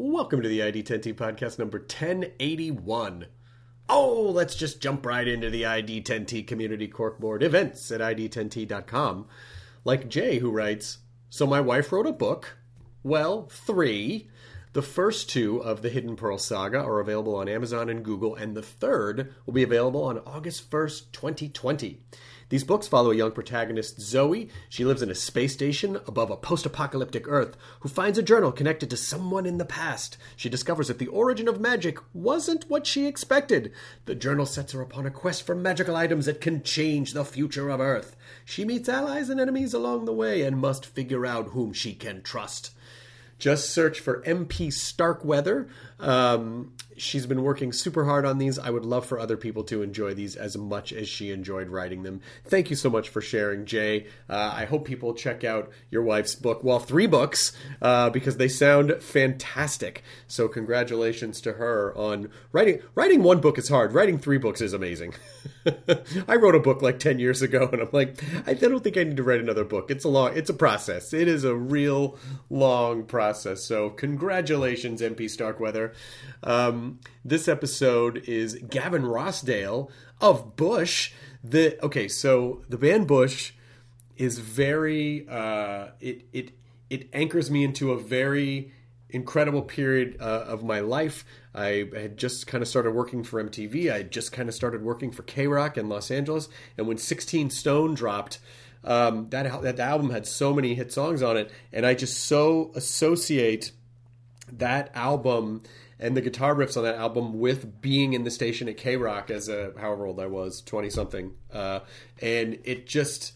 Welcome to the ID10T podcast number 1081. Oh, let's just jump right into the ID10T community corkboard events at ID10T.com. Like Jay, who writes, So my wife wrote a book. Well, three. The first two of the Hidden Pearl saga are available on Amazon and Google, and the third will be available on August 1st, 2020. These books follow a young protagonist, Zoe. She lives in a space station above a post apocalyptic Earth, who finds a journal connected to someone in the past. She discovers that the origin of magic wasn't what she expected. The journal sets her upon a quest for magical items that can change the future of Earth. She meets allies and enemies along the way and must figure out whom she can trust. Just search for MP Starkweather. Um, she's been working super hard on these. I would love for other people to enjoy these as much as she enjoyed writing them. Thank you so much for sharing, Jay. Uh, I hope people check out your wife's book, well, three books, uh, because they sound fantastic. So congratulations to her on writing. Writing one book is hard. Writing three books is amazing. I wrote a book like ten years ago, and I'm like, I don't think I need to write another book. It's a long, it's a process. It is a real long process. So congratulations, MP Starkweather. Um, this episode is Gavin Rossdale of Bush. The okay, so the band Bush is very uh, it it it anchors me into a very incredible period uh, of my life. I had just kind of started working for MTV. I had just kind of started working for K Rock in Los Angeles, and when 16 Stone dropped. Um, that that album had so many hit songs on it, and I just so associate that album and the guitar riffs on that album with being in the station at K Rock as a however old I was, twenty something, uh, and it just.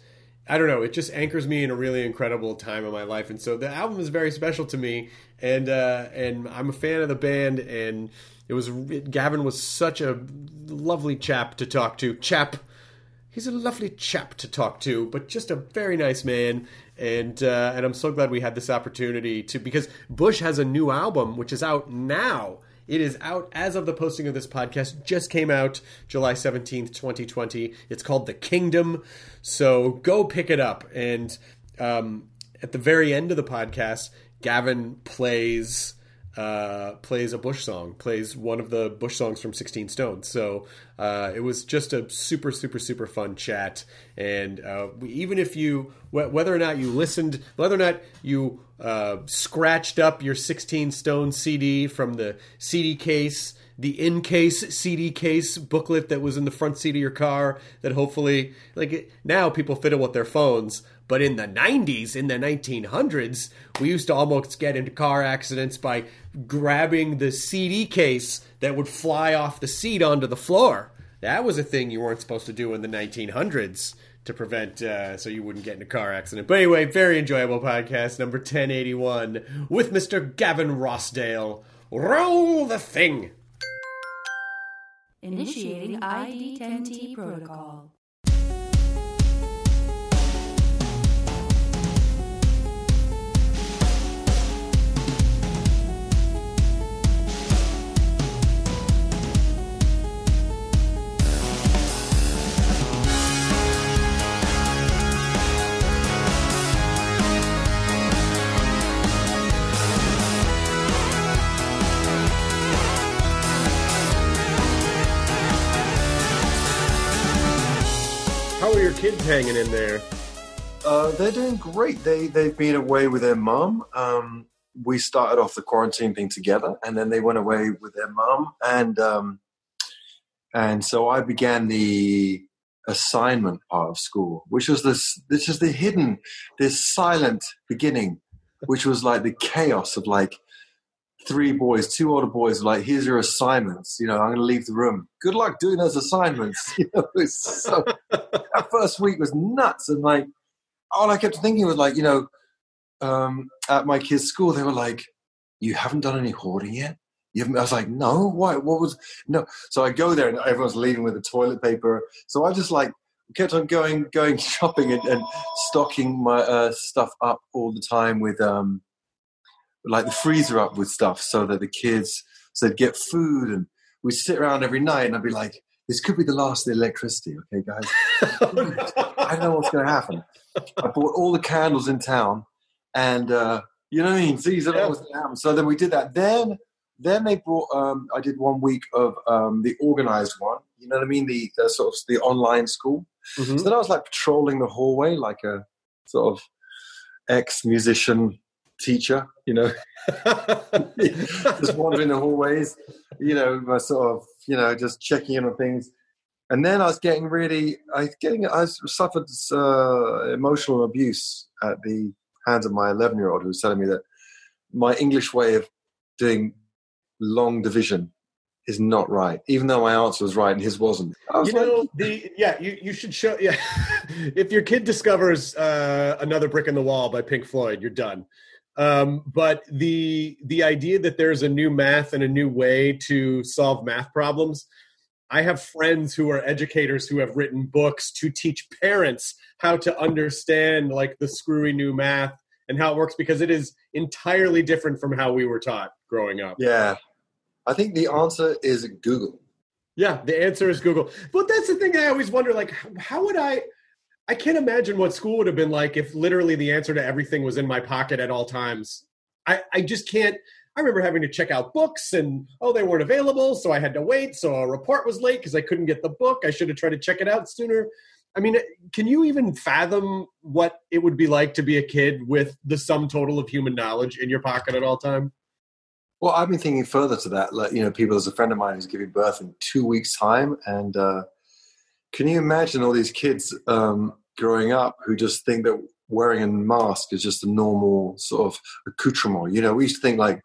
I don't know. It just anchors me in a really incredible time of my life, and so the album is very special to me. And uh, and I'm a fan of the band, and it was Gavin was such a lovely chap to talk to. Chap, he's a lovely chap to talk to, but just a very nice man. And uh, and I'm so glad we had this opportunity to because Bush has a new album which is out now. It is out as of the posting of this podcast. Just came out July 17th, 2020. It's called The Kingdom. So go pick it up. And um, at the very end of the podcast, Gavin plays uh, plays a Bush song, plays one of the Bush songs from 16 Stones. So uh, it was just a super, super, super fun chat. And uh, even if you, wh- whether or not you listened, whether or not you uh, scratched up your 16 Stone CD from the CD case, the in case CD case booklet that was in the front seat of your car, that hopefully, like now people it with their phones. But in the 90s, in the 1900s, we used to almost get into car accidents by grabbing the CD case that would fly off the seat onto the floor. That was a thing you weren't supposed to do in the 1900s to prevent uh, so you wouldn't get in a car accident. But anyway, very enjoyable podcast number 1081 with Mr. Gavin Rossdale. Roll the thing. Initiating ID10T protocol. Kids hanging in there? Uh, they're doing great. They they've been away with their mum. Um, we started off the quarantine thing together, and then they went away with their mum, and um, and so I began the assignment part of school, which was this. This is the hidden, this silent beginning, which was like the chaos of like three boys, two older boys, like, here's your assignments. You know, I'm going to leave the room. Good luck doing those assignments. You know, so, that first week was nuts. And like, all I kept thinking was like, you know, um, at my kids' school, they were like, you haven't done any hoarding yet? You haven't, I was like, no, why? What was, no. So I go there and everyone's leaving with the toilet paper. So I just like kept on going, going shopping and, and stocking my uh, stuff up all the time with, um, like the freezer up with stuff so that the kids said get food and we'd sit around every night and I'd be like, this could be the last of the electricity, okay, guys? I know what's going to happen. I bought all the candles in town and, uh, you know what I mean? See, so, yeah. so then we did that. Then, then they brought, um, I did one week of um, the organized one, you know what I mean? The, the sort of the online school. Mm-hmm. So then I was like patrolling the hallway like a sort of ex musician teacher, you know, just wandering the hallways, you know, my sort of, you know, just checking in on things. And then I was getting really, I was getting, I suffered uh, emotional abuse at the hands of my 11 year old who was telling me that my English way of doing long division is not right, even though my answer was right and his wasn't. Was you like, know, the yeah, you, you should show yeah. if your kid discovers uh, another brick in the wall by Pink Floyd, you're done. Um, but the the idea that there's a new math and a new way to solve math problems. I have friends who are educators who have written books to teach parents how to understand like the screwy new math and how it works because it is entirely different from how we were taught growing up. Yeah. I think the answer is Google. Yeah, the answer is Google. But that's the thing I always wonder like how would I I can't imagine what school would have been like if literally the answer to everything was in my pocket at all times. I, I just can't. I remember having to check out books and, oh, they weren't available. So I had to wait. So a report was late because I couldn't get the book. I should have tried to check it out sooner. I mean, can you even fathom what it would be like to be a kid with the sum total of human knowledge in your pocket at all time? Well, I've been thinking further to that. Like, you know, people, there's a friend of mine who's giving birth in two weeks' time, and uh, can you imagine all these kids um, growing up who just think that wearing a mask is just a normal sort of accoutrement? You know, we used to think like,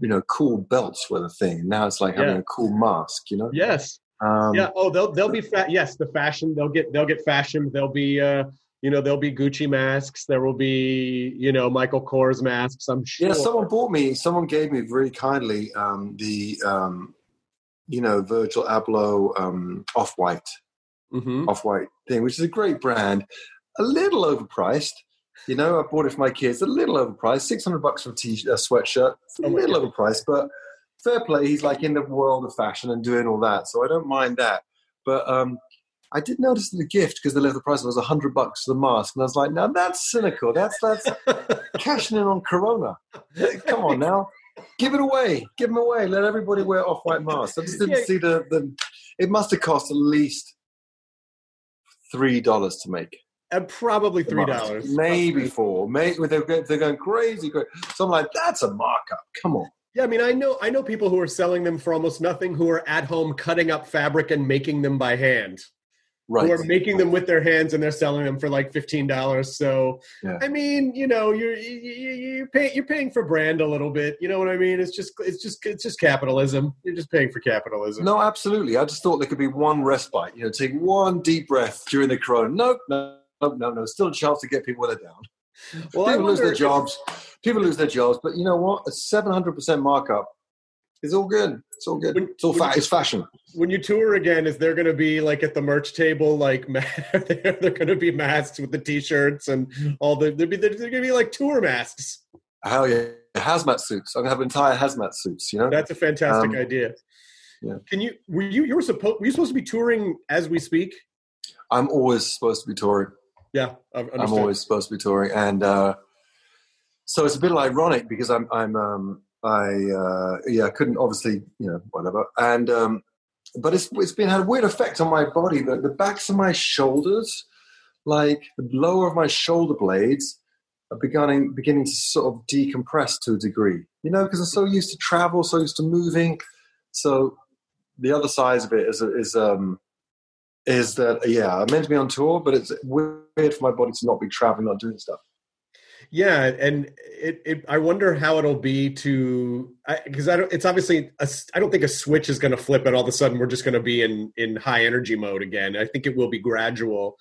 you know, cool belts were the thing. Now it's like yeah. having a cool mask. You know? Yes. Um, yeah. Oh, they'll they'll be fa- yes the fashion they'll get they'll get fashioned. They'll be uh, you know there'll be Gucci masks. There will be you know Michael Kors masks. I'm sure. Yeah. Someone bought me. Someone gave me very kindly um, the um, you know Virgil Abloh um, off white mm-hmm. off white thing, which is a great brand, a little overpriced. You know, I bought it for my kids, a little overpriced, six hundred bucks for a t- a sweatshirt, a little overpriced, but fair play. He's like in the world of fashion and doing all that, so I don't mind that. But um, I did notice the gift because they left the price was a hundred bucks for the mask, and I was like, now that's cynical. That's that's cashing in on Corona. Come on now, give it away, give them away. Let everybody wear off white masks. I just didn't yeah. see the the. It must have cost at least three dollars to make. And probably three dollars, maybe four. Maybe they're going, they're going crazy. So I'm like, that's a markup. Come on. Yeah, I mean, I know I know people who are selling them for almost nothing, who are at home cutting up fabric and making them by hand right. who are making them with their hands and they're selling them for like fifteen dollars. So yeah. I mean, you know, you're you, you're paying you're paying for brand a little bit. You know what I mean? It's just it's just it's just capitalism. You're just paying for capitalism. No, absolutely. I just thought there could be one respite. You know, take one deep breath during the corona. Nope, no, no, no, no. Still a chance to get people where they're down. Well, people lose their jobs. People lose their jobs, but you know what? A seven hundred percent markup it's all good. It's all good. When, it's all fa- it's fashion. When you tour again, is there going to be like at the merch table, like they're, they're going to be masks with the t-shirts and all the there'll be there's going to be like tour masks. Hell yeah, hazmat suits. I'm going to have entire hazmat suits. You know, that's a fantastic um, idea. Yeah. Can you were you you were supposed were you supposed to be touring as we speak? I'm always supposed to be touring. Yeah, I'm always supposed to be touring, and uh, so it's a bit ironic because I'm I'm um, I uh, yeah, couldn't obviously you know whatever, and um, but it's it's been had a weird effect on my body. The, the backs of my shoulders, like the lower of my shoulder blades, are beginning beginning to sort of decompress to a degree. You know, because I'm so used to travel, so used to moving. So the other side of it is is um is that yeah, I'm meant to be on tour, but it's weird for my body to not be traveling, not doing stuff. Yeah, and it, it I wonder how it'll be to because I, I, don't. It's obviously I I don't think a switch is going to flip, and all of a sudden we're just going to be in in high energy mode again. I think it will be gradual,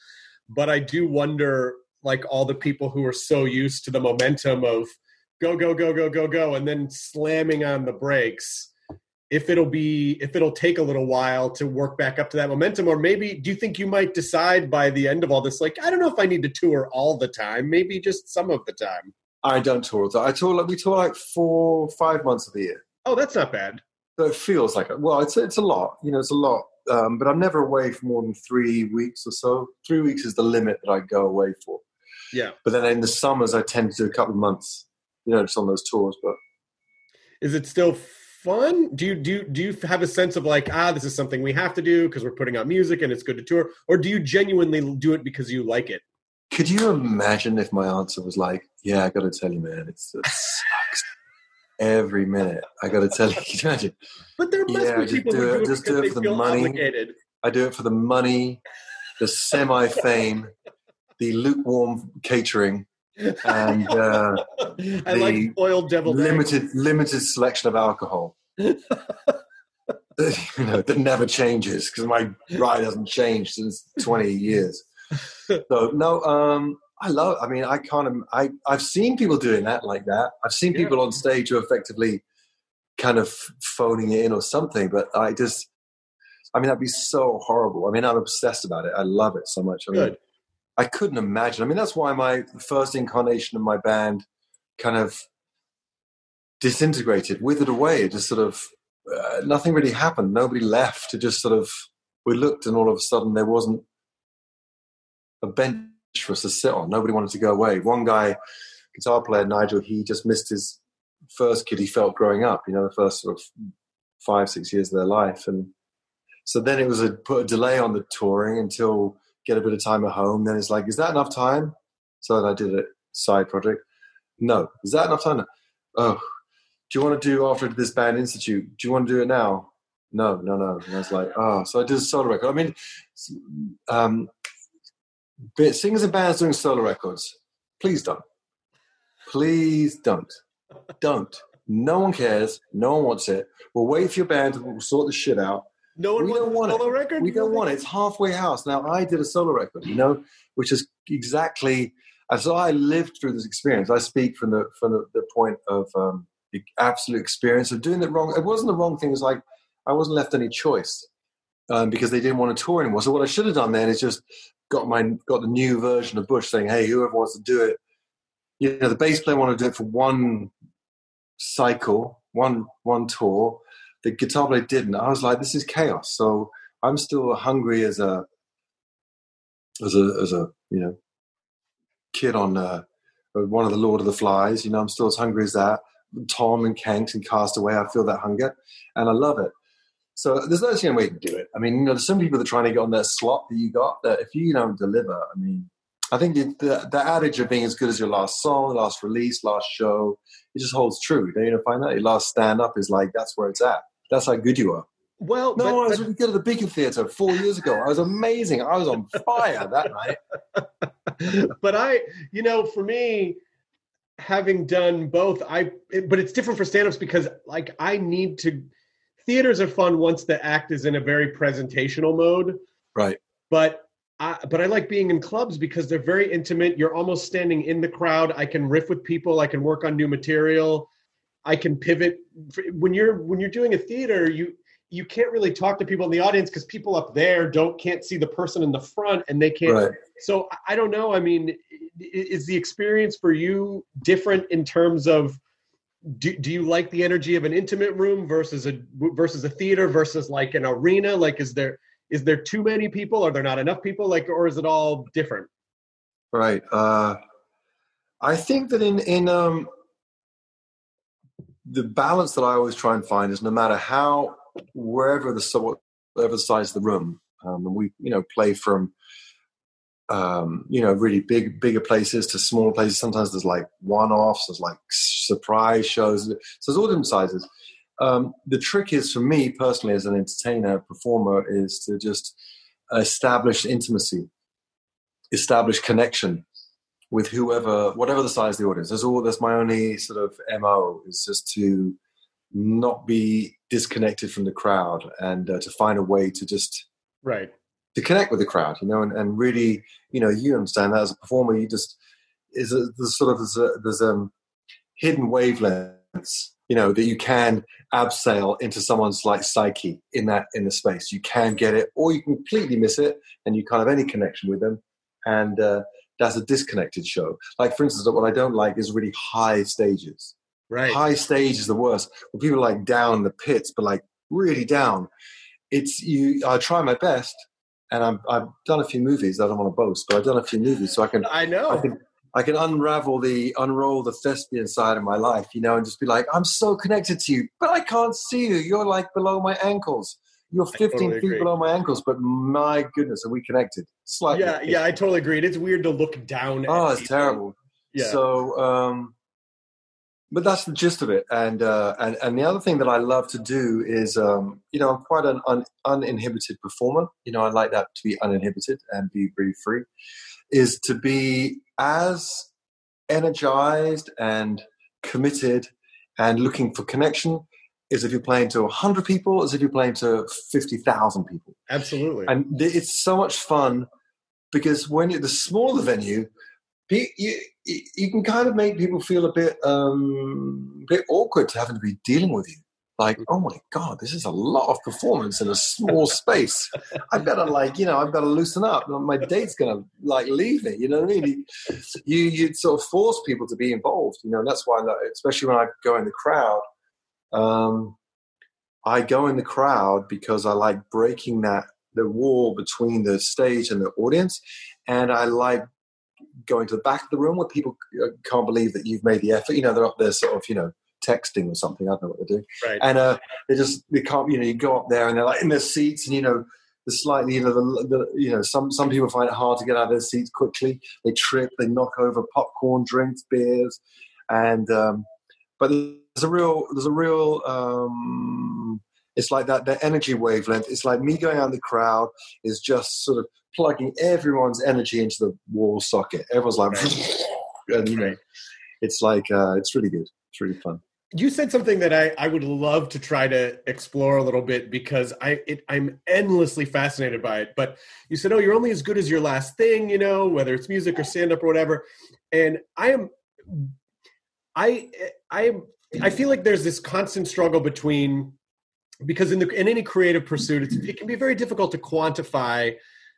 but I do wonder like all the people who are so used to the momentum of go go go go go go, and then slamming on the brakes if it'll be if it'll take a little while to work back up to that momentum or maybe do you think you might decide by the end of all this like i don't know if i need to tour all the time maybe just some of the time i don't tour i tour like we tour like four five months of the year. Oh that's not bad. So it feels like well it's it's a lot you know it's a lot um, but i'm never away for more than three weeks or so. Three weeks is the limit that i go away for. Yeah. But then in the summers i tend to do a couple of months you know just on those tours but is it still fun? Do you do do you have a sense of like ah this is something we have to do because we're putting out music and it's good to tour, or do you genuinely do it because you like it? Could you imagine if my answer was like, yeah, I got to tell you, man, it's, it sucks every minute. I got to tell you, can you imagine? But there must yeah, be people do who do it, just do it for the money. Obligated. I do it for the money, the semi fame, the lukewarm catering, and uh, I like boiled devil limited eggs. limited selection of alcohol. you know that never changes because my ride hasn't changed since 20 years. So no, um, I love. I mean, I can't. I I've seen people doing that like that. I've seen people on stage who effectively kind of phoning it in or something. But I just, I mean, that'd be so horrible. I mean, I'm obsessed about it. I love it so much. I mean, Good. I couldn't imagine. I mean, that's why my first incarnation of my band kind of disintegrated, withered away. It just sort of uh, nothing really happened. Nobody left. It just sort of we looked, and all of a sudden there wasn't a bench for us to sit on. Nobody wanted to go away. One guy, guitar player Nigel, he just missed his first kid he felt growing up. You know, the first sort of five six years of their life, and so then it was a put a delay on the touring until get a bit of time at home. Then it's like, is that enough time? So then I did a side project. No. Is that enough time? Oh, do you want to do after this band institute? Do you want to do it now? No, no, no. And I was like, oh, so I did a solo record. I mean, um, singers and bands doing solo records, please don't. Please don't. Don't. No one cares. No one wants it. We'll wait for your band to sort the shit out. No one we don't want solo it. record. We don't want it. It's halfway house. Now I did a solo record, you know, which is exactly. And so I lived through this experience. I speak from the from the, the point of um, the absolute experience of doing it wrong. It wasn't the wrong thing. It was like I wasn't left any choice um, because they didn't want to tour anymore. So what I should have done then is just got my got the new version of Bush saying, "Hey, whoever wants to do it, you know, the bass player want to do it for one cycle, one one tour." The guitar player didn't. I was like, this is chaos. So I'm still hungry as a as a as a you know kid on uh, one of the Lord of the Flies. You know, I'm still as hungry as that. Tom and Kanks and Castaway. I feel that hunger, and I love it. So there's no way to do it. I mean, you know, there's some people that are trying to get on that slot that you got. That if you don't deliver, I mean, I think the, the, the adage of being as good as your last song, last release, last show, it just holds true. Don't you find that your last stand up is like that's where it's at. That's how good you are. Well, no, but, I was really good at the Beacon Theatre four years ago. I was amazing. I was on fire that night. but I, you know, for me, having done both, I, it, but it's different for stand-ups because, like, I need to. Theaters are fun once the act is in a very presentational mode. Right. But I, but I like being in clubs because they're very intimate. You're almost standing in the crowd. I can riff with people. I can work on new material. I can pivot. When you're when you're doing a theater you you can't really talk to people in the audience because people up there don't can't see the person in the front and they can't right. so I don't know. I mean is the experience for you different in terms of do, do you like the energy of an intimate room versus a versus a theater versus like an arena? Like is there is there too many people? Are there not enough people? Like or is it all different? Right. Uh i think that in in um the balance that I always try and find is no matter how wherever the whatever size of the room, um, and we you know play from um, you know, really big, bigger places to smaller places. Sometimes there's like one-offs, there's like surprise shows. So there's all different sizes. Um, the trick is for me personally, as an entertainer, performer, is to just establish intimacy, establish connection with whoever, whatever the size of the audience. That's all. That's my only sort of mo is just to not be disconnected from the crowd and uh, to find a way to just right to connect with the crowd, you know, and, and really, you know, you understand that as a performer, you just is a, there's sort of there's, a, there's um hidden wavelengths, you know, that you can abseil into someone's like psyche in that in the space. You can get it, or you can completely miss it, and you can't have any connection with them, and uh, that's a disconnected show. Like for instance, what I don't like is really high stages. right High stage is the worst. When people are like down in the pits, but like really down. It's you. I try my best, and I'm, I've done a few movies. I don't want to boast, but I've done a few movies, so I can i know I can I can unravel the unroll the thespian side of my life, you know, and just be like, I'm so connected to you, but I can't see you. You're like below my ankles. You're 15 totally feet agree. below my ankles, but my goodness, are we connected? Slightly. yeah yeah i totally agree it's weird to look down Oh, it's people. terrible. yeah So, um, but that's the gist of it. And, uh, and and the other thing that I love to do is, um, you know, I'm quite an un, uninhibited performer. You know, I like that to be uninhibited and be really free. Is to be as energized and committed and looking for connection as if you're playing to 100 people as if you're playing to 50,000 people. Absolutely. And it's so much fun because when you're the smaller venue you, you can kind of make people feel a bit um a bit awkward to having to be dealing with you. Like oh my god this is a lot of performance in a small space. I've got to like you know i've got to loosen up. My date's gonna like leave me you know what i mean? You you sort of force people to be involved you know and that's why especially when i go in the crowd um I go in the crowd because I like breaking that the wall between the stage and the audience, and I like going to the back of the room where people uh, can't believe that you've made the effort. You know, they're up there sort of you know texting or something. I don't know what they're doing, right and uh, they just they can't. You know, you go up there and they're like in their seats, and you know. The slightly, you know, the, the, you know, some some people find it hard to get out of their seats quickly. They trip, they knock over popcorn, drinks, beers, and um, but there's a real there's a real um it's like that that energy wavelength. It's like me going out in the crowd is just sort of plugging everyone's energy into the wall socket. Everyone's like and you know it's like uh it's really good. It's really fun. You said something that I, I would love to try to explore a little bit because I it, I'm endlessly fascinated by it. But you said, "Oh, you're only as good as your last thing," you know, whether it's music or stand up or whatever. And I am, I I am I feel like there's this constant struggle between because in the in any creative pursuit, it can be very difficult to quantify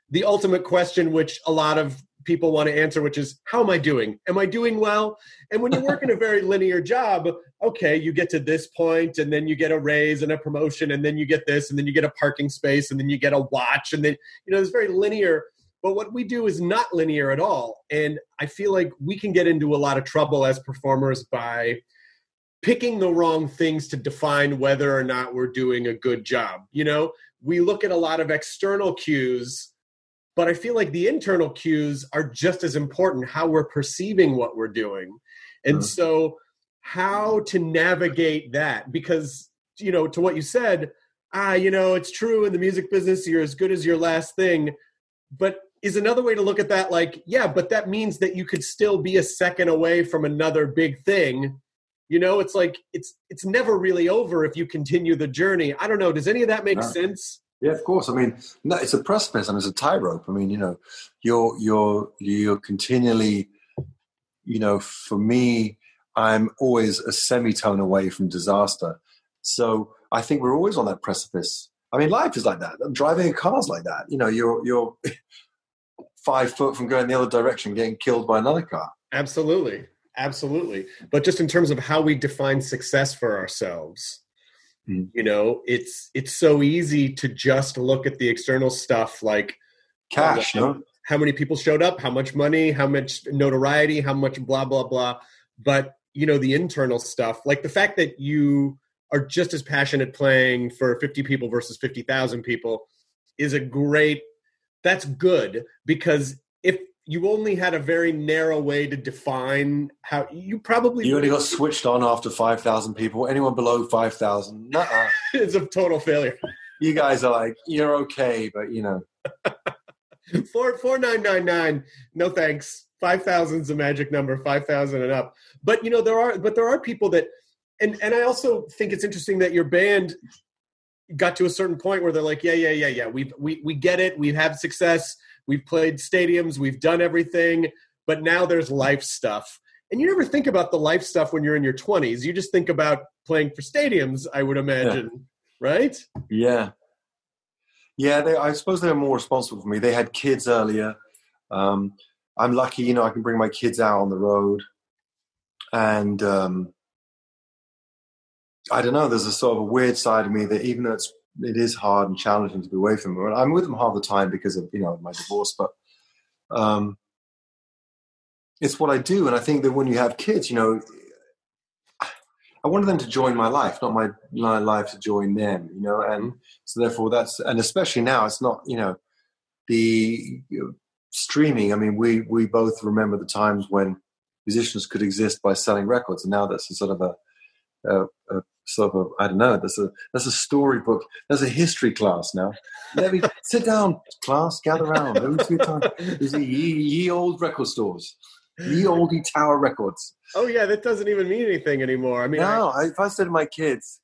the ultimate question, which a lot of people want to answer, which is, how am I doing? Am I doing well? And when you work in a very linear job, okay, you get to this point, and then you get a raise and a promotion, and then you get this, and then you get a parking space, and then you get a watch, and then you know it's very linear. But what we do is not linear at all, and I feel like we can get into a lot of trouble as performers by picking the wrong things to define whether or not we're doing a good job. You know, we look at a lot of external cues, but I feel like the internal cues are just as important how we're perceiving what we're doing. And Mhm. so, how to navigate that because, you know, to what you said, ah, you know, it's true in the music business, you're as good as your last thing. But is another way to look at that like, yeah, but that means that you could still be a second away from another big thing you know it's like it's it's never really over if you continue the journey i don't know does any of that make No. sense Yeah, of course. I mean, no, it's a precipice and it's a tightrope. I mean, you know, you're you're you're continually, you know, for me, I'm always a semitone away from disaster. So I think we're always on that precipice. I mean, life is like that. Driving a car's like that. You know, you're you're five foot from going the other direction, getting killed by another car. absolutely absolutely but just in terms of how we define success for ourselves Mm. you know it's it's so easy to just look at the external stuff like Cash, uh, no? how many people showed up how much money how much notoriety how much blah blah blah but you know the internal stuff like the fact that you are just as passionate playing for 50 people versus 50,000 people is a great that's good because if you only had a very narrow way to define how you probably You only got switched on after 5,000 people. Anyone below 5,000, nuh it's a total failure. You guys are like, you're okay, but you know. Four four nine nine nine. No thanks. Five thousand is a magic number. Five thousand and up. But you know there are but there are people that, and and I also think it's interesting that your band got to a certain point where they're like, yeah yeah yeah yeah we we we get it. We've had success. We've played stadiums. We've done everything. But now there's life stuff. And you never think about the life stuff when you're in your 20s. You just think about playing for stadiums, I would imagine, yeah. right? Yeah. Yeah, they, I suppose they're more responsible for me. They had kids earlier. Um, I'm lucky, you know, I can bring my kids out on the road. And um, I don't know, there's a sort of a weird side of me that even though it's, it is hard and challenging to be away from them, I'm with them half the time because of, you know, my divorce, but um, it's what I do. And I think that when you have kids, you know, I wanted them to join my life, not my, my life to join them, you know, and so therefore that's, and especially now it's not, you know, the you know, streaming. I mean, we, we both remember the times when musicians could exist by selling records. And now that's a sort of a, a, sort of, I don't know, that's a, that's a storybook. That's a history class now. Let me sit down, class, gather around. There's a ye, ye old record stores the oldie Tower Records. Oh yeah, that doesn't even mean anything anymore. I mean, no. I, if I said to my kids,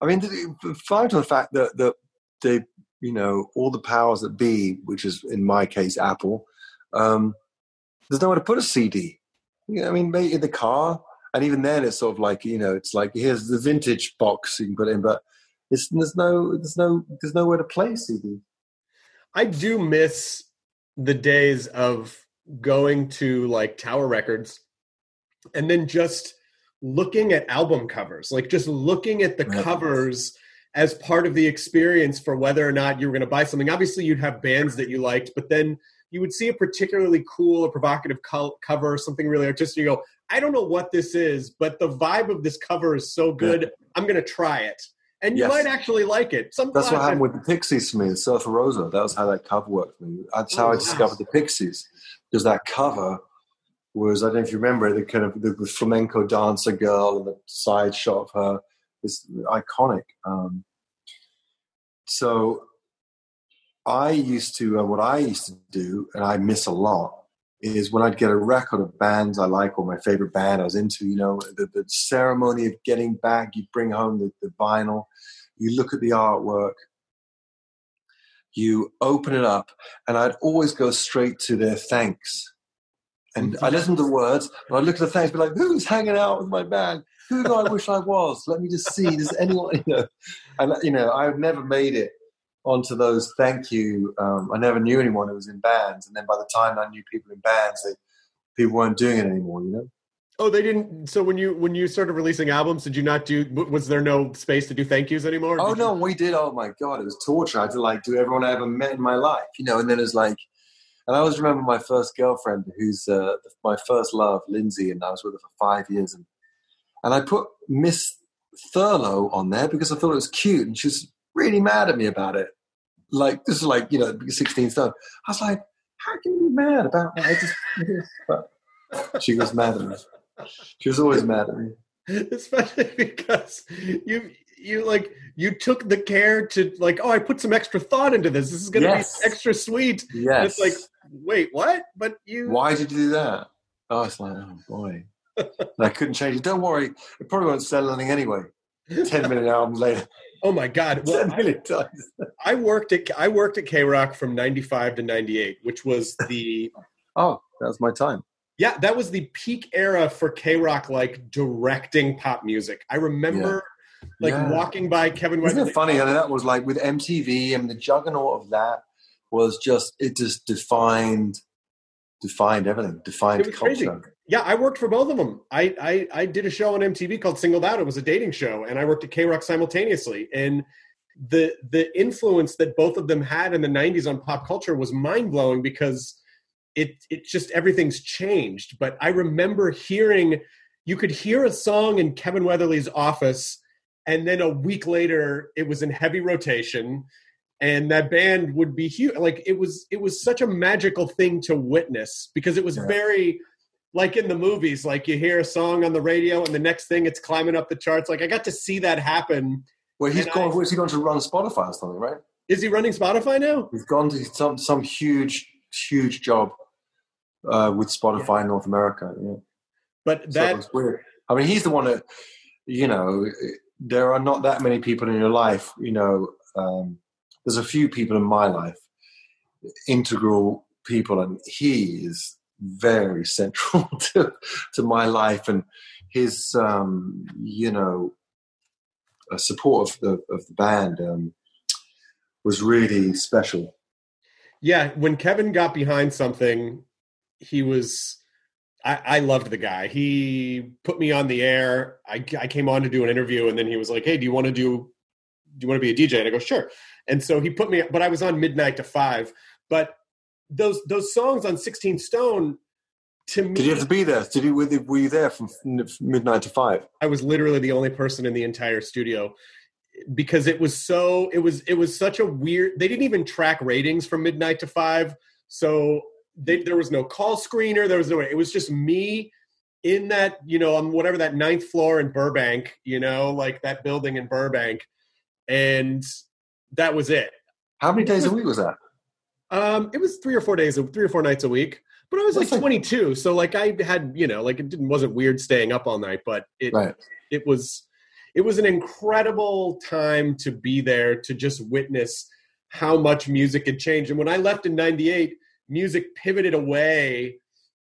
I mean, fine to the fact that that they, you know, all the powers that be, which is in my case Apple, um, there's nowhere to put a CD. I mean, maybe in the car, and even then, it's sort of like you know, it's like here's the vintage box you can put in, but it's, there's no, there's no, there's nowhere to play CD. I do miss the days of going to like Tower Records and then just looking at album covers, like just looking at the covers as part of the experience for whether or not you were going to buy something. Obviously, you'd have bands that you liked, but then you would see a particularly cool or provocative co- cover or something really artistic. You go, I don't know what this is, but the vibe of this cover is so good. Yeah. I'm going to try it. And you yes. might actually like it. Sometimes That's what happened with the Pixies for me, Surfer Rosa. That was how that cover worked for me. That's how oh, I discovered the Pixies because that cover was I don't know if you remember the kind of the, the flamenco dancer girl and the side shot of her is iconic. Um, so I used to uh, what I used to do, and I miss a lot, is when I'd get a record of bands I like or my favorite band I was into. You know, the, the ceremony of getting back, you bring home the, the vinyl, you look at the artwork, you open it up, and I'd always go straight to their thanks. And I listen to the words, and I look at the thanks, be like, who's hanging out with my band? Who do I wish I was? Let me just see. Does anyone, you know? And, you know, I've never made it onto those thank you. Um, I never knew anyone who was in bands. And then by the time I knew people in bands, they, people weren't doing it anymore, you know? Oh, they didn't. So when you when you started releasing albums, did you not do? Was there no space to do thank yous anymore? Oh no, you? we did. Oh my god, it was torture. I had to like do everyone I ever met in my life, you know. And then it's like, and I always remember my first girlfriend, who's uh, my first love, Lindsay, and I was with her for five years, and and I put Miss Thurlow on there because I thought it was cute, and she was really mad at me about it. Like this is like you know, sixteen stone. I was like, how can you be mad about that? I just, but she was mad at me. She was always mad at me. Especially because you you like you took the care to like oh I put some extra thought into this. This is going to yes. be extra sweet. Yes. And it's like wait what? But you why did you do that? Oh, it's like oh boy. I couldn't change it. Don't worry, it probably won't sell anything anyway. Ten minute albums later. Oh my God! Well, I, I worked at I worked at K Rock from '95 to '98, which was the oh that was my time. Yeah, that was the peak era for K Rock, like directing pop music. I remember yeah. like yeah. walking by Kevin. Isn't it funny? And that was like with MTV and the juggernaut of that was just it just defined defined everything, defined culture. Crazy. Yeah, I worked for both of them. I, I I did a show on MTV called Singled Out. It was a dating show, and I worked at K Rock simultaneously. And the the influence that both of them had in the '90s on pop culture was mind blowing because it it just everything's changed. But I remember hearing you could hear a song in Kevin Weatherly's office, and then a week later it was in heavy rotation. and that band would be huge. Like it was, it was such a magical thing to witness because it was Yeah. very like in the movies. Like you hear a song on the radio, and the next thing it's climbing up the charts. Like I got to see that happen. Well, he's going. where's he going to run Spotify or something, right? Is he running Spotify now? He's gone to some some huge huge job uh, with Spotify in North America. Yeah. But So that it's weird. I mean, he's the one that you know. There are not that many people in your life. You know, um, there's a few people in my life, integral people, and he is very central to to my life and his um, you know support of the of the band um, was really special. yeah, when Kevin got behind something, he was. I, I loved the guy. He put me on the air. I, I came on to do an interview, and then he was like, "Hey, do you want to do? Do you want to be a DJ?" And I go, "Sure." And so he put me, but I was on midnight to five. But those those songs on Sixteen Stone, to me, Did you have to be there? Did you were you- were you there from midnight to five? I was literally the only person in the entire studio because it was so it was it was such a weird they didn't even track ratings from midnight to five so they, there was no call screener there was no it was just me in that you know on whatever that ninth floor in burbank you know like that building in burbank and that was it How many days a week was that? Um it was three or four days three or four nights a week but i was like That's like- 22 so like i had you know like it didn't wasn't weird staying up all night but it Right. it was it was an incredible time to be there to just witness how much music had changed and when i left in 98 music pivoted away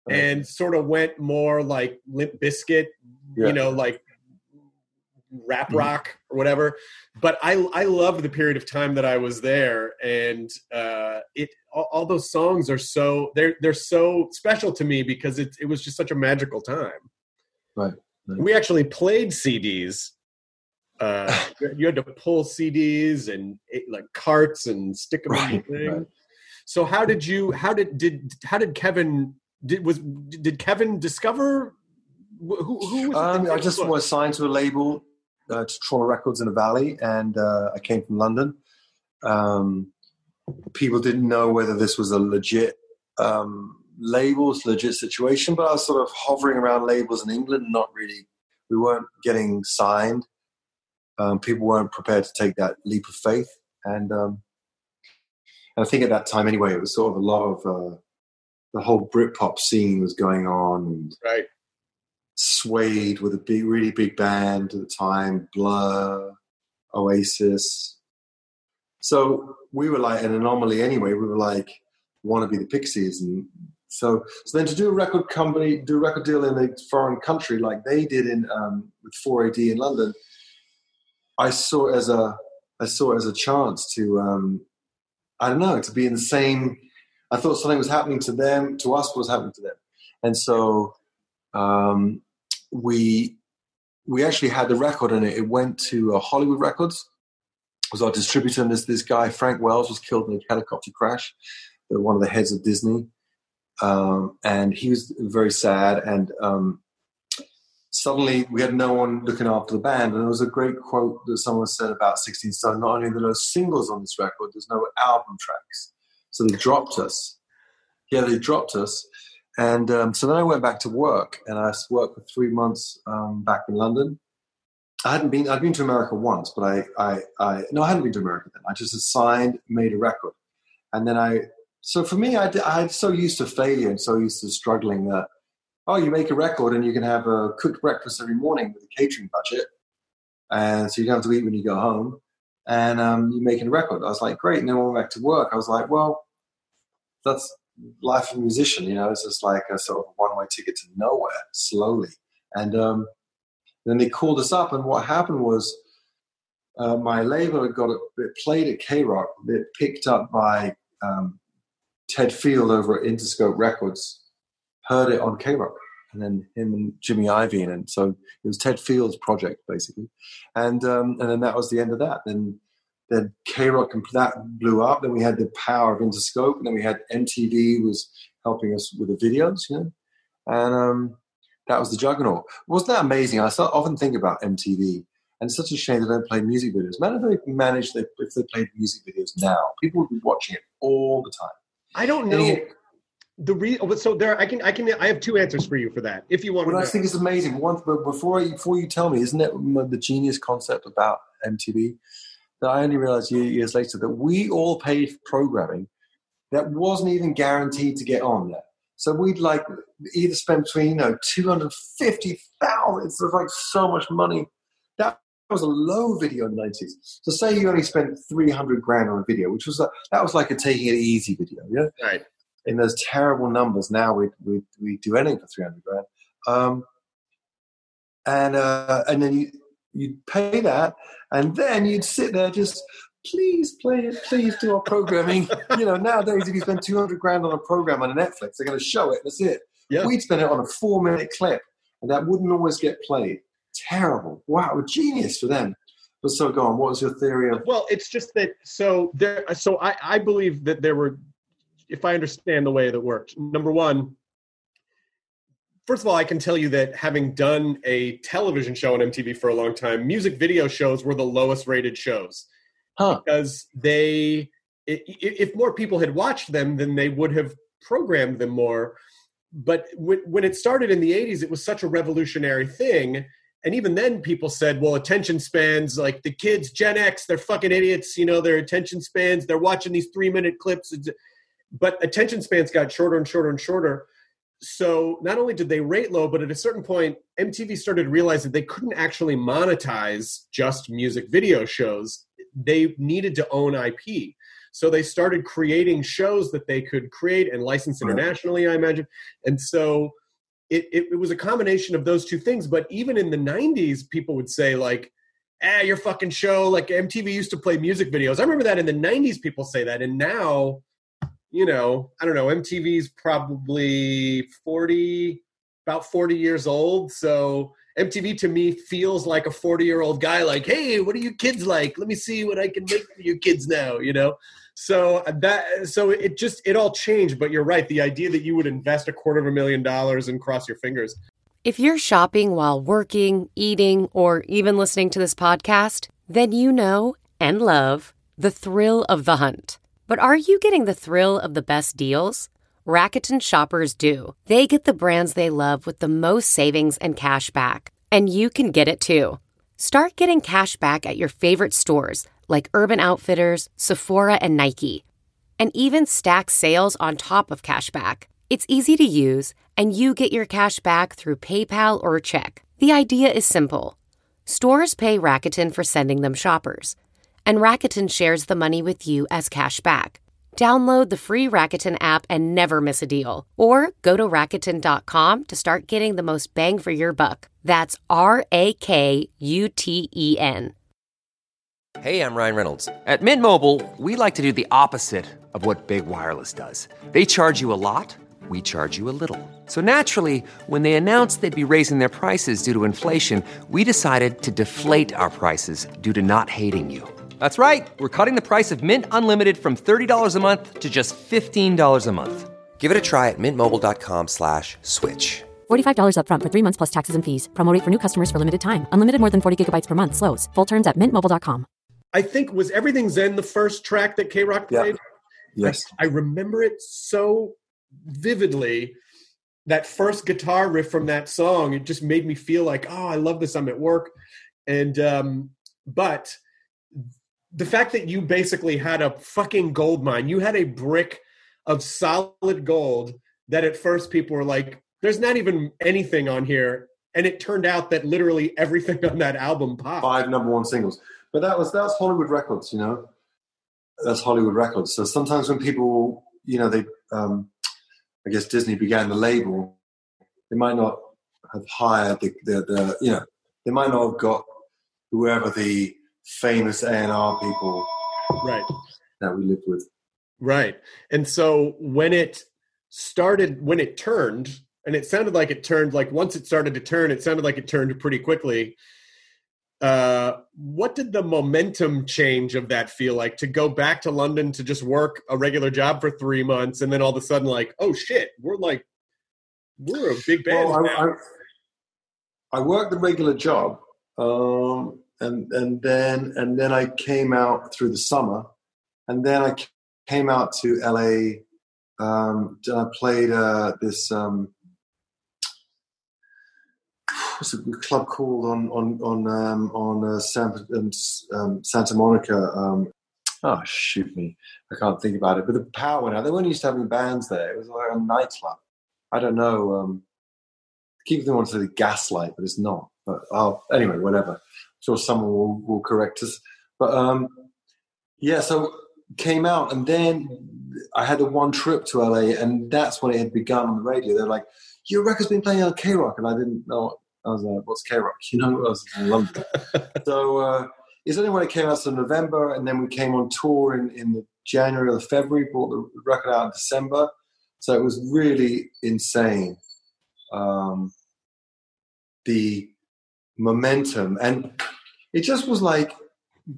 Right. and sort of went more like Limp Bizkit Yeah. you know like rap Mhm. rock or whatever but i i loved the period of time that i was there and uh it all, all those songs are so they're they're so special to me because it it was just such a magical time Right, right. we actually played cds uh you had to pull cds and eh, like carts and stick them in Right, the thing right. so how did you how did did how did kevin did was did kevin discover who who was Um, I just was signed to a label, uh, to Trauma Records in the Valley, and uh, I came from London. Um, people didn't know whether this was a legit um, labels, legit situation, but I was sort of hovering around labels in England, not really. We weren't getting signed. Um, people weren't prepared to take that leap of faith, and um, and I think at that time anyway, it was sort of a lot of uh, the whole Britpop scene was going on, and right Suede with a big, really big band at the time, Blur, Oasis. So we were like an anomaly anyway. We were like, want to be the Pixies. And so, so then to do a record company, do a record deal in a foreign country like they did in um, with 4AD in London, I saw it as a, I saw it as a chance to, um, I don't know, to be in the same. I thought something was happening to them, to us, what was happening to them, and so um, we we actually had the record and it, it went to uh, Hollywood Records. Was our distributor and this this guy Frank Wells was killed in a helicopter crash. One of the heads of Disney, um, and he was very sad. And um, suddenly we had no one looking after the band. And there was a great quote that someone said about 16 Stone. Not only are there no singles on this record, there's no album tracks. So they dropped us. Yeah, they dropped us. And um, so then I went back to work, and I worked for three months um, back in London. I hadn't been. I'd been to America once, but I, I, I, no, I hadn't been to America then. I just had signed, made a record, and then I. So for me, I, I am so used to failure and so used to struggling that. Oh, you make a record and you can have a cooked breakfast every morning with a catering budget, and so you don't have to eat when you go home, and um, you're making a record. I was like, great. And then I went back to work, I was like, well, that's life of a musician, you know, it's just like a sort of one way ticket to nowhere, slowly. And um, then they called us up, and what happened was uh, my label had got it, it played at K Rock, it picked up by um, Ted Field over at Interscope Records, heard it on K Rock, and then him and Jimmy Iovine, and so it was Ted Field's project basically, and um, and then that was the end of that. Then then K Rock that blew up. Then we had the power of Interscope, and then we had MTV was helping us with the videos, you know, and um, that was the juggernaut. Wasn't that amazing? I often think about MTV And it's such a shame they don't play music videos. Imagine if they managed if they played music videos now. People would be watching it all the time. I don't know the reason. So there, I can, I can, I have two answers for you for that. If you want, What to I think is amazing. One, but before before you tell me, isn't it the genius concept about MTV that I only realized years later that we all paid for programming that wasn't even guaranteed to get on there. So we'd like either spend between you know two hundred fifty thousand. It's like so much money. That was a low video in the nineties. So say you only spent three hundred grand on a video, which was a, that was like a taking it easy video. Yeah right. in those terrible numbers. Now we we we do anything for three hundred grand, um, and uh, and then you you'd pay that, and then you'd sit there just. Please play it. Please do our programming. you know, nowadays, if you spend two hundred grand on a program on a Netflix, they're going to show it. That's it. Yeah. We'd spend it on a four-minute clip, and that wouldn't always get played. Terrible. Wow, genius for them. But so, go on. What was your theory of? Well, it's just that. So there. So I, I believe that there were, if I understand the way that worked. Number one. First of all, I can tell you that having done a television show on MTV for a long time, music video shows were the lowest rated shows Huh? because they, if more people had watched them, then they would have programmed them more. But when, when it started in the 80s, it was such a revolutionary thing. And even then, people said, well, attention spans, like the kids, Gen X, they're fucking idiots. You know, their attention spans, they're watching these three minute clips. But attention spans got shorter and shorter and shorter. So not only did they rate low, but at a certain point, MTV started to realize that they couldn't actually monetize just music video shows. They needed to own IP. So they started creating shows that they could create and license internationally, I imagine. And so it, it, it was a combination of those two things. But even in the 90s, people would say, like, ah, your fucking show, like MTV used to play music videos. I remember that in the 90s, people say that. And now, you know, I don't know, MTV's probably 40, about 40 years old. So MTV to me feels like a 40 year old guy, like, hey, what are you kids like? Let me see what I can make for you kids now, you know? So uh, that, so it just, it all changed. But you're right. The idea that you would invest a quarter of a million dollars and cross your fingers. If you're shopping while working, eating, or even listening to this podcast, then you know and love the thrill of the hunt. But are you getting the thrill of the best deals? Rakuten shoppers do. They get the brands they love with the most savings and cash back. And you can get it too. Start getting cash back at your favorite stores like Urban Outfitters, Sephora, and Nike and even stack sales on top of cash back. It's easy to use, and you get your cash back through PayPal or check. The idea is simple. Stores pay Rakuten for sending them shoppers, and Rakuten shares the money with you as cash back. Download the free Rakuten app and never miss a deal. Or go to Rakuten.com to start getting the most bang for your buck. That's R A K U T E N. Hey, I'm Ryan Reynolds. At Mint Mobile, we like to do the opposite of what Big Wireless does. They charge you a lot, we charge you a little. So naturally, when they announced they'd be raising their prices due to inflation, we decided to deflate our prices due to not hating you. That's right. We're cutting the price of Mint Unlimited from $30 a month to just $15 a month. Give it a try at mintmobile.com slash switch. $45 upfront for three months plus taxes and fees. Promo rate for new customers for limited time. Unlimited more than 40 gigabytes per month. Slows. Full terms at mintmobile.com. I think was Everything Zen the first track that KROQ Yeah. played? Yes. I remember it so vividly. That first guitar riff from that song, it just made me feel like, oh, I love this. I'm at work, and um, but the fact that you basically had a fucking gold mine, you had a brick of solid gold that at first people were like, "There's not even anything on here," and it turned out that literally everything on that album popped. five number one singles. But that was that's Hollywood Records, you know. That's Hollywood Records. So sometimes when people, you know, they, um, I guess Disney began the label, they might not have hired the, the, the you know, they might not have got whoever the famous A and R people Right. that we lived with. Right. And so when it started, when it turned, and it sounded like it turned, like once it started to turn, it sounded like it turned pretty quickly. Uh, what did the momentum change of that feel like to go back to London to just work a regular job for three months and then all of a sudden, like, oh shit, we're like, we're a big band Well, now. I, I, I worked the regular job, um, and and then and then I came out through the summer, and then I came out to LA. Um, I played uh, this um, what's the club called on on on um, on uh, San, um, Santa Monica. Um, oh shoot me, I can't think about it. But the power out. They weren't used to having bands there. It was like a nightclub. I don't know. Um, keep them on to the gaslight, but it's not. But oh, anyway, whatever. Sure someone will, will correct us. But um, yeah, so came out, and then I had the one trip to LA, and that's when it had begun on the radio. They're like, "Your record's been playing on KROQ," and I didn't know. I was like, "What's KROQ?" You know, I was in London. so uh, it's only when it came out in November, and then we came on tour in in the January or February. Brought the record out in December, so it was really insane. Um, the momentum, and it just was like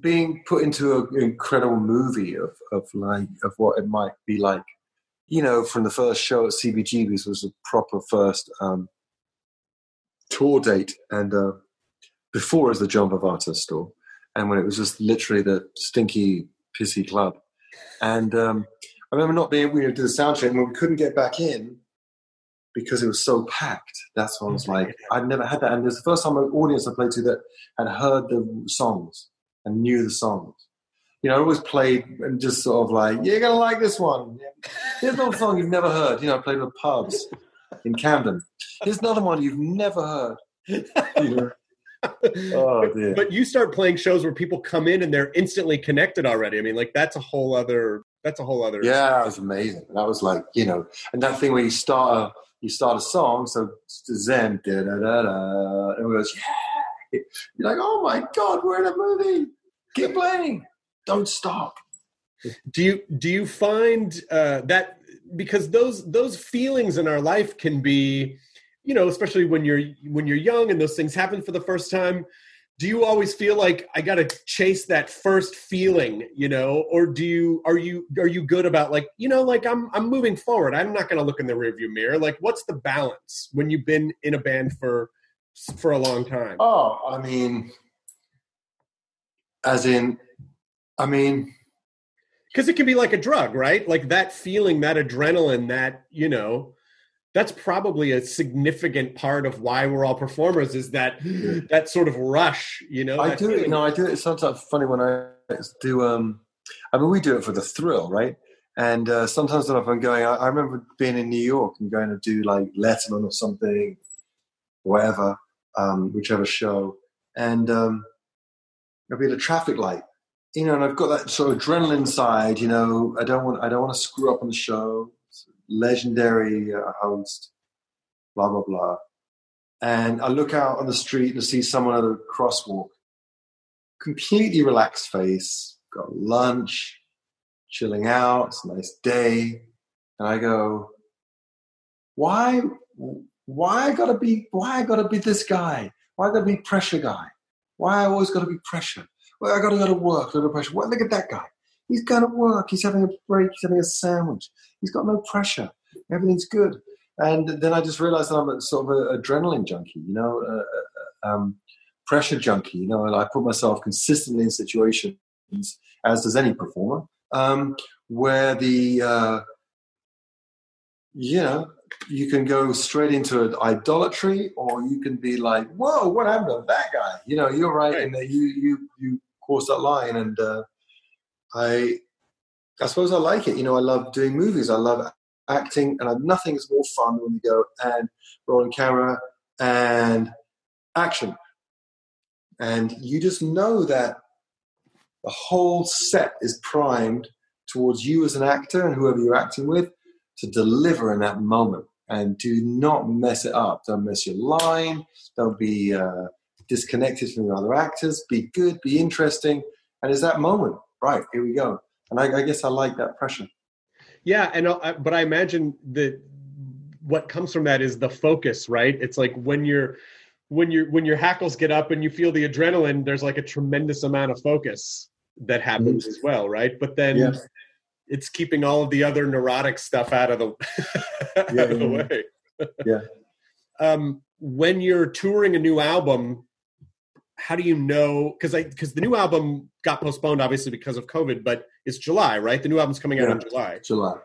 being put into an incredible movie of of like of what it might be like. You know, from the first show at CBGB's was a proper first um, tour date, and uh, before was the John Varvatos store, and when it was just literally the stinky, pissy club. And um, I remember not being to do the sound check, and when we couldn't get back in, because it was so packed. That's what I was like, mm-hmm. I'd never had that. And it was the first time an audience I played to that had heard the songs and knew the songs. You know, I always played and just sort of like, you're going to like this one. Here's another song you've never heard. You know, I played with pubs in Camden. Here's another one you've never heard. You know? oh, dear. But you start playing shows where people come in and they're instantly connected already. I mean, like that's a whole other. That's a whole other. Yeah, it was amazing. That was like you know, and that thing where you start a you start a song, so Zen, da da da da, and goes, yeah. You're like, oh my god, we're in a movie. Keep playing. Don't stop. Do you do you find uh, that because those those feelings in our life can be, you know, especially when you're when you're young and those things happen for the first time do you always feel like i got to chase that first feeling you know? Or do you are you are you good about like you know like i'm i'm moving forward. I'm not going to look in the rearview mirror. Like what's the balance when you've been in a band for for a long time? Oh i mean as in i mean because it can be like a drug right? Like that feeling that adrenaline that you know that's probably a significant part of why we're all performers is that that sort of rush you know i do it you know i do it sometimes funny when i do um i mean we do it for the thrill right? And uh, sometimes when i'm going I, I, remember being in new york and going to do like letterman or something whatever um, whichever show. And um, i'll be at a traffic light you know and i've got that sort of adrenaline side you know i don't want i don't want to screw up on the show legendary uh, host, blah, blah, blah. And I look out on the street and I see someone at a crosswalk, completely relaxed face, got lunch, chilling out, it's a nice day. And I go, why, why I gotta be, why I gotta be this guy? Why I gotta be pressure guy? Why I always gotta be pressure? Well, I gotta go to work, go to pressure. Well, look at that guy. He's going to work. He's having a break. He's having a sandwich. He's got no pressure. Everything's good. And then I just realized that I'm a sort of an adrenaline junkie, you know, uh, um, pressure junkie. You know, and I put myself consistently in situations, as does any performer, um, where the, uh, you know, you can go straight into idolatry, or you can be like, "Whoa, what happened to that guy?" You know, you're right, right. and you you you cross that line, and uh, I I suppose I like it. You know, I love doing movies. I love acting, and nothing is more fun when you go and roll on camera and action. And you just know that the whole set is primed towards you as an actor and whoever you're acting with to deliver in that moment. And do not mess it up. Don't mess your line. Don't be uh, disconnected from the other actors. Be good. Be interesting. And it's that moment right, here we go. And I, I guess I like that pressure. Yeah, and uh, but I imagine that what comes from that is the focus, right? It's like when you're when your when your hackles get up and you feel the adrenaline, there's like a tremendous amount of focus that happens mm-hmm. as well, right? But then yeah. it's keeping all of the other neurotic stuff out of the out yeah, of the way. yeah. Um, when you're touring a new album, how do you know? Because I because the new album got postponed obviously because of COVID, but it's July, right? The new album's coming out Yeah. in July. July.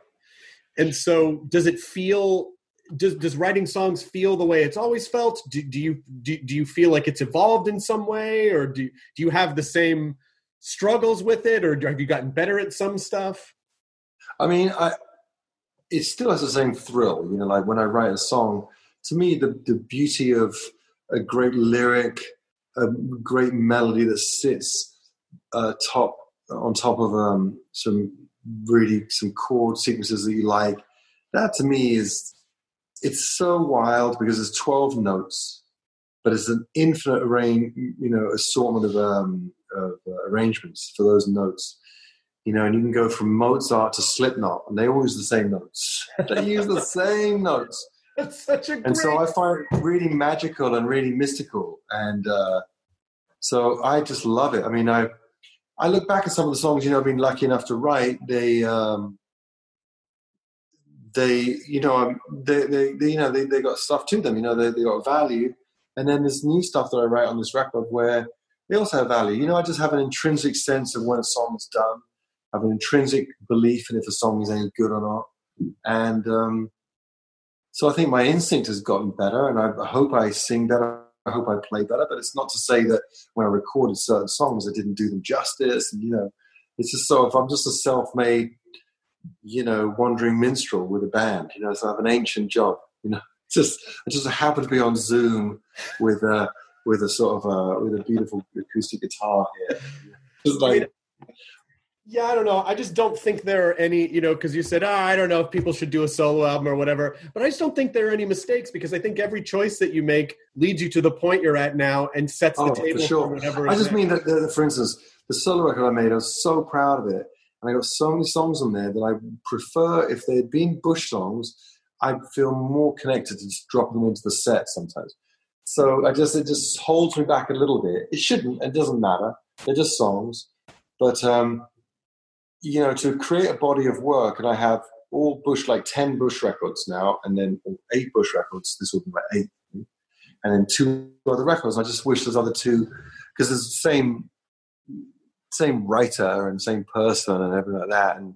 And so, does it feel? Does does writing songs feel the way it's always felt? Do, do you do, do you feel like it's evolved in some way, or do do you have the same struggles with it, or have you gotten better at some stuff? I mean, I it still has the same thrill. You know, like when I write a song, to me, the the beauty of a great lyric, a great melody that sits uh, top on top of um, some really some chord sequences that you like. That to me is it's so wild because it's twelve notes, but it's an infinite array, you know, assortment of, um, of uh, arrangements for those notes you know, and you can go from Mozart to Slipknot, and they all use the same notes. they use the same notes, That's such a great. and so I find it really magical and really mystical, and uh, so I just love it. I mean, I I look back at some of the songs, you know, I've been lucky enough to write. They um, they you know um, they, they, they you know they, they got stuff to them. You know, they they got value, and then there's new stuff that I write on this record where they also have value. You know, I just have an intrinsic sense of when a song is done have an intrinsic belief in if a song is any good or not. And um, so I think my instinct has gotten better, and I I hope I sing better. I hope I play better. But it's not to say that when I recorded certain songs, I didn't do them justice. And you know, it's just so if I'm just a self-made, you know, wandering minstrel with a band, you know, so I have an ancient job. You know, just I just happen to be on Zoom with a with a sort of a with a beautiful acoustic guitar here. Just like Yeah, I don't know. I just don't think there are any, you know, because you said, ah, I don't know if people should do a solo album or whatever. But I just don't think there are any mistakes because I think every choice that you make leads you to the point you're at now and sets the Oh, table for sure. whatever. I just mean that, that, for instance, the solo record I made, I was so proud of it. And I got so many songs on there that I prefer, if they had been Bush songs, I'd feel more connected to just drop them into the set sometimes. So I just, it just holds me back a little bit. It shouldn't, it doesn't matter. They're just songs. But, um, you know, to create a body of work, and I have all Bush, like 10 Bush records now, and then eight Bush records. This will be my eighth. And then two other records. I just wish there's other two, because it's the same same writer and same person and everything like that. And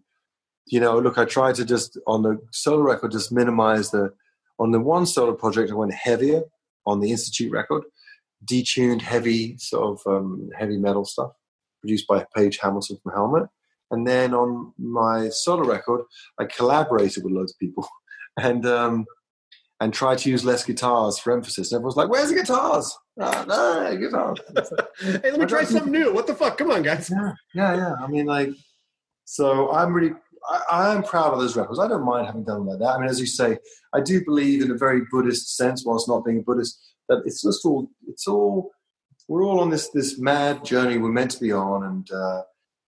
you know, look, I tried to just on the solo record just minimize the. On the one solo project, I went heavier on the Institute record, detuned heavy sort of um, heavy metal stuff produced by Page Hamilton from Helmet. And then on my solo record, I collaborated with loads of people and um, and tried to use less guitars for emphasis. And everyone's like, "Where's the guitars? Ah, no, guitars." hey, let me try something new. What the fuck? Come on, guys. Yeah, yeah, yeah. I mean, like, so I'm really, I, I'm proud of those records. I don't mind having done like that. I mean, as you say, I do believe in a very Buddhist sense, whilst not being a Buddhist, that it's just all, it's all, we're all on this this mad journey we're meant to be on, and uh,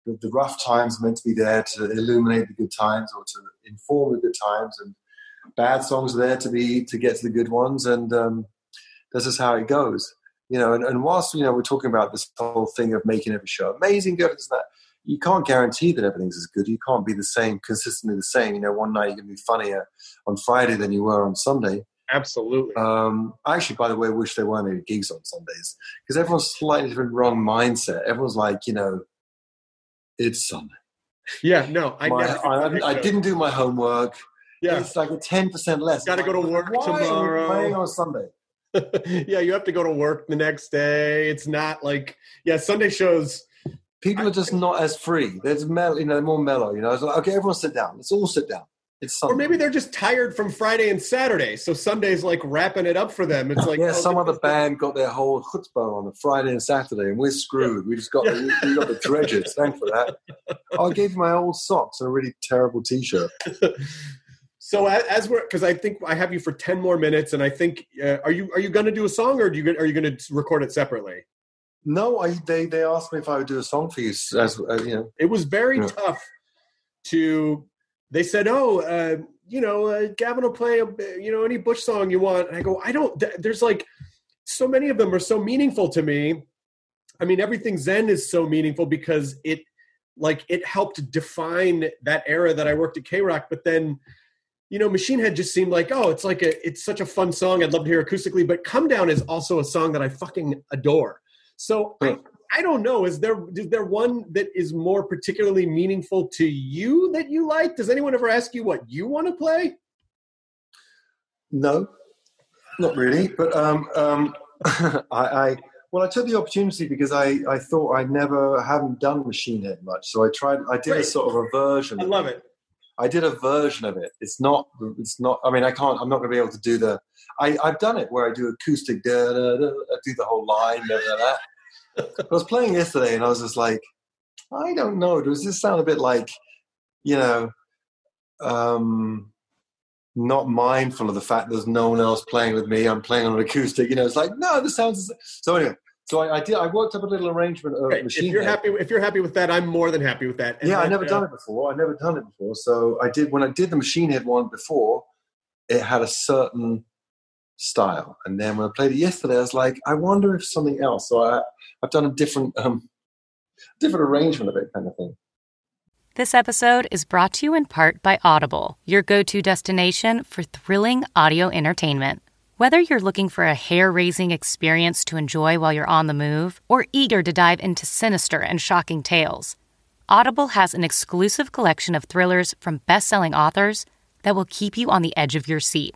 the, the rough times are meant to be there to illuminate the good times or to inform the good times, and bad songs are there to be to get to the good ones, and um, this is how it goes. You know, and, and whilst you know we're talking about this whole thing of making every show amazing, good, and that, you can't guarantee that everything's as good. You can't be the same, consistently the same. You know, one night you're going to be funnier on Friday than you were on Sunday. Absolutely. Um, I actually, by the way, wish there weren't any gigs on Sundays because everyone's slightly different, wrong mindset. Everyone's like, you know, it's Sunday. Yeah, no, I My- never. I, I didn't do my homework. Yeah. It's like a ten percent less. Gotta go to work Why are you tomorrow. playing on Sunday? yeah, you have to go to work the next day. It's not like yeah, Sunday shows. People are just not as free. There's mellow, you know, more mellow. You know, it's like, okay, everyone sit down. Let's all sit down. It's Sunday. Or maybe they're just tired from Friday and Saturday, so Sunday's like wrapping it up for them. It's like yeah, oh, some look other band got their whole chutzpah on a Friday and Saturday, and we're screwed. We just got the, we got the dredges. Thanks for that. I gave my old socks and a really terrible T-shirt. So as we're because I think I have you for ten more minutes, and I think uh, are you are you going to do a song or do you are you going to record it separately? No, I they they asked me if I would do a song for you. As uh, you know, It was very Yeah. tough to. They said, "Oh, uh, you know, uh, Gavin will play, a, you know, any Bush song you want." And I go, "I don't." th- There's like so many of them are so meaningful to me. I mean, everything Zen is so meaningful because it, like, it helped define that era that I worked at KROQ. But then, you know, Machine Head just seemed like, oh, it's like a, it's such a fun song. I'd love to hear acoustically. But Come Down is also a song that I fucking adore. So I, I don't know. Is there is there one that is more particularly meaningful to you that you like? Does anyone ever ask you what you want to play? No, not really. But um, um, I, I well, I took the opportunity because I, I thought I never haven't done Machine Head much, so I tried. I did Great. a sort of a version. I love it. I did a version of it. It's not. It's not. I mean, I can't. I'm not going to be able to do the. I, I've done it where I do acoustic. Da, da, da, I do the whole line. I was playing yesterday, and I was just like, I don't know. Does this sound a bit like, you know, um, not mindful of the fact there's no one else playing with me? I'm playing on an acoustic. You know, it's like no, this sounds. So anyway, so I, I did. I worked up a little arrangement of Great. machine. If you're Head. happy, if you're happy with that, I'm more than happy with that. And yeah, I never uh, done it before. I never done it before. So I did when I did the Machine Head one before. It had a certain style, and then when I played it yesterday, I was like, I wonder if something else. So I, I've done a different, um, different arrangement of it, kind of thing. This episode is brought to you in part by Audible, your go to destination for thrilling audio entertainment. Whether you're looking for a hair raising experience to enjoy while you're on the move or eager to dive into sinister and shocking tales, Audible has an exclusive collection of thrillers from best selling authors that will keep you on the edge of your seat,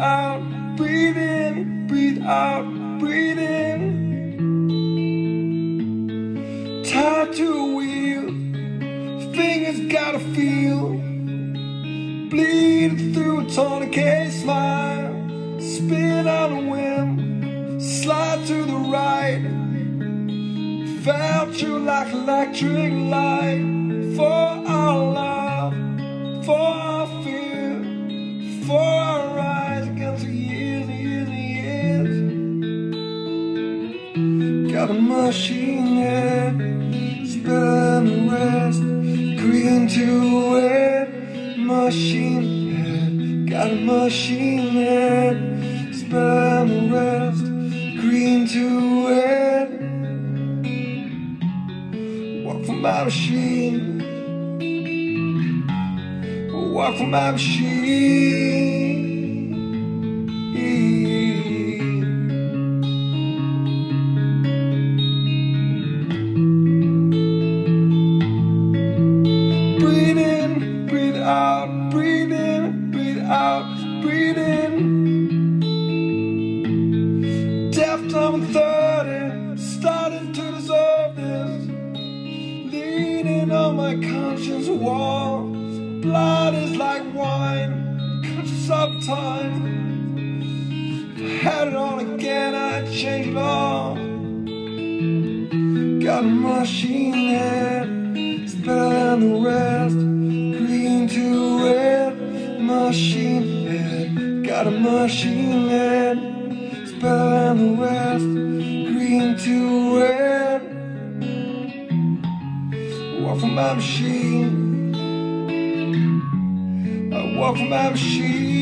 Out, breathe in, breathe out, breathe in. Tied to a wheel, fingers gotta feel. Bleed through a tourniquet smile, spin on a whim, slide to the right. Felt you like electric light for our love, machine head, than the rest. Green to red, machine head. Got a machine head, than the rest. Green to red. Walk for my machine. Walk for my machine. lead, spell in the west, green to red. Walk from my machine, I walk from my machine.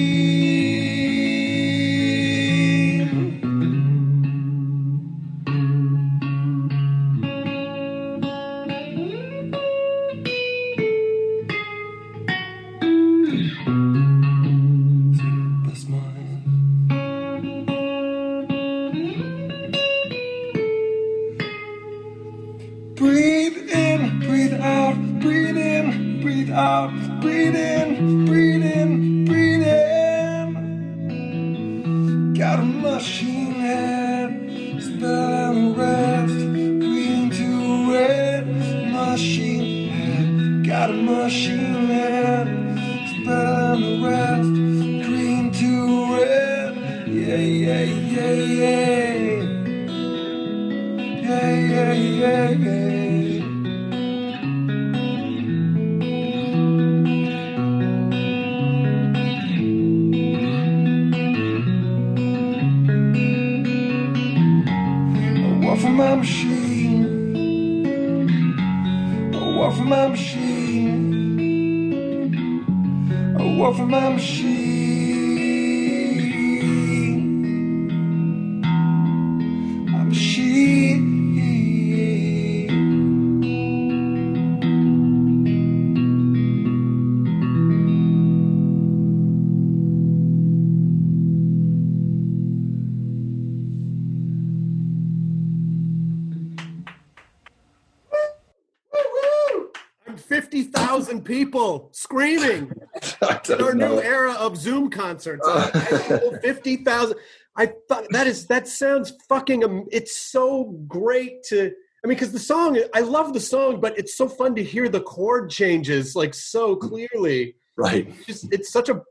50,000 people screaming. Our know. new era of Zoom concerts. Uh, 50,000. I thought that is that sounds fucking it's so great to I mean cuz the song I love the song but it's so fun to hear the chord changes like so clearly. Right. It's just it's such a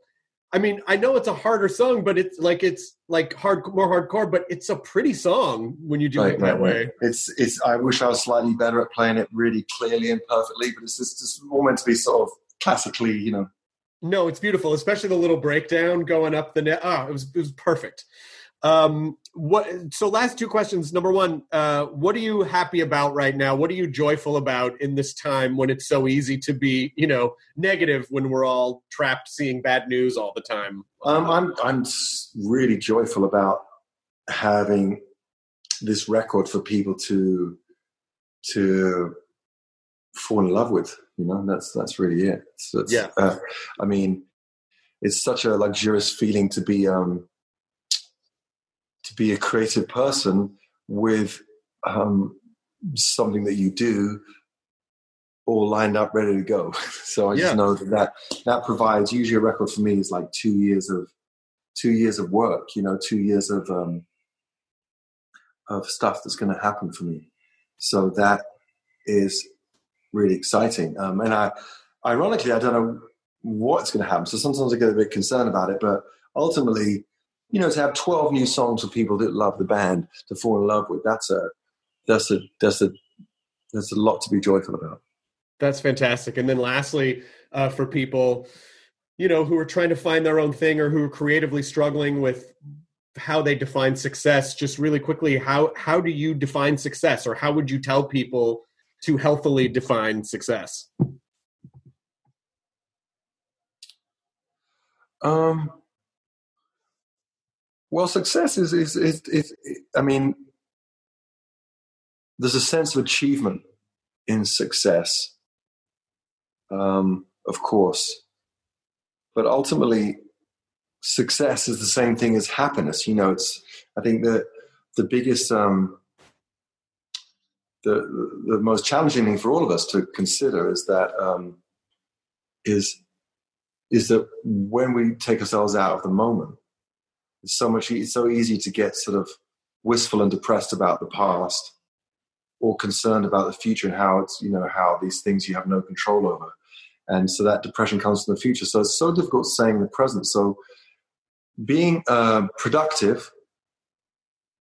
I mean, I know it's a harder song but it's like it's like hard more hardcore but it's a pretty song when you do Right, it that right, way. right. It's it's. I wish I was slightly better at playing it really clearly and perfectly, but it's just, it's all meant to be sort of classically, you know. No, it's beautiful, especially the little breakdown going up the net. Ah, it was it was perfect. Um, what? So, last two questions. Number one, uh, what are you happy about right now? What are you joyful about in this time when it's so easy to be, you know, negative when we're all trapped seeing bad news all the time? Um, I'm I'm really joyful about having this record for people to to fall in love with. You know, that's that's really it. It's, Yeah. Uh, I mean, it's such a luxurious feeling to be um, to be a creative person with um, something that you do all lined up, ready to go. So I just know that, that that provides. Usually, a record for me is like two years of two years of work. You know, two years of um, of stuff that's going to happen for me. So that is really exciting. Um, and I, ironically, I don't know what's going to happen. So sometimes I get a bit concerned about it. But ultimately, you know, to have twelve new songs for people that love the band to fall in love with, that's a that's a that's a that's a lot to be joyful about. That's fantastic. And then lastly, uh, for people, you know, who are trying to find their own thing or who are creatively struggling with how they define success, just really quickly, how how do you define success, or how would you tell people to healthily define success? Um, well, success is, is, is, is, I mean, there's a sense of achievement in success, um, of course. But ultimately, success is the same thing as happiness. You know, it's, I think that the biggest, um, the, the most challenging thing for all of us to consider is that, um, is is that when we take ourselves out of the moment, it's so much it's so easy to get sort of wistful and depressed about the past or concerned about the future and how it's you know how these things you have no control over. And so that depression comes from the future. So it's so difficult saying the present. So being uh, productive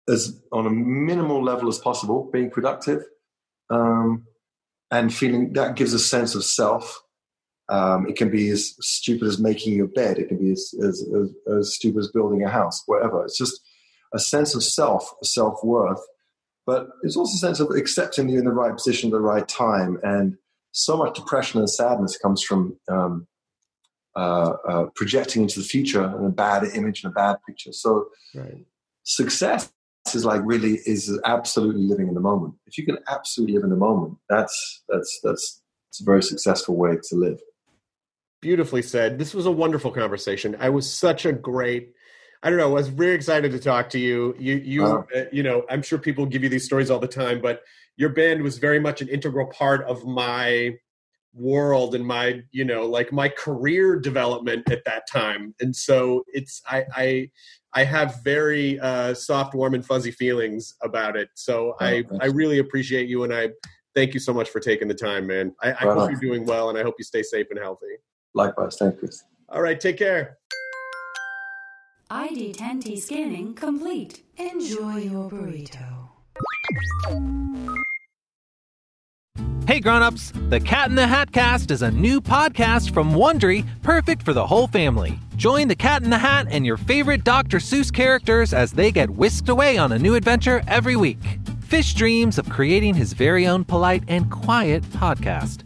as on a minimal level as possible being productive um, and feeling that gives a sense of self um, it can be as stupid as making your bed. It can be as, as, as, as stupid as building a house, whatever. It's just a sense of self, self worth. But it's also a sense of accepting you're in the right position at the right time. And so much depression and sadness comes from um, uh, uh, projecting into the future and a bad image and a bad picture. So right. success is like really is absolutely living in the moment. If you can absolutely live in the moment, that's that's that's it's a very successful way to live. Beautifully said. This was a wonderful conversation. I was such a great. I don't know. I was very excited to talk to you. You, you, uh, you know, I'm sure people give you these stories all the time, but your band was very much an integral part of my world and my you know like my career development at that time and so it's i i i have very uh soft warm and fuzzy feelings about it so oh, i i really appreciate you and i thank you so much for taking the time man i, I hope you're doing well and i hope you stay safe and healthy likewise thank you all right take care ID10T scanning complete. Enjoy your burrito. Hey grown-ups, The Cat in the Hat Cast is a new podcast from Wondery, perfect for the whole family. Join the Cat in the Hat and your favorite Dr. Seuss characters as they get whisked away on a new adventure every week. Fish dreams of creating his very own polite and quiet podcast.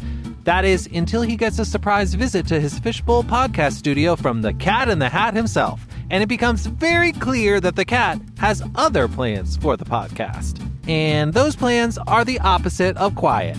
That is, until he gets a surprise visit to his Fishbowl podcast studio from the Cat in the Hat himself, and it becomes very clear that the cat has other plans for the podcast. And those plans are the opposite of quiet.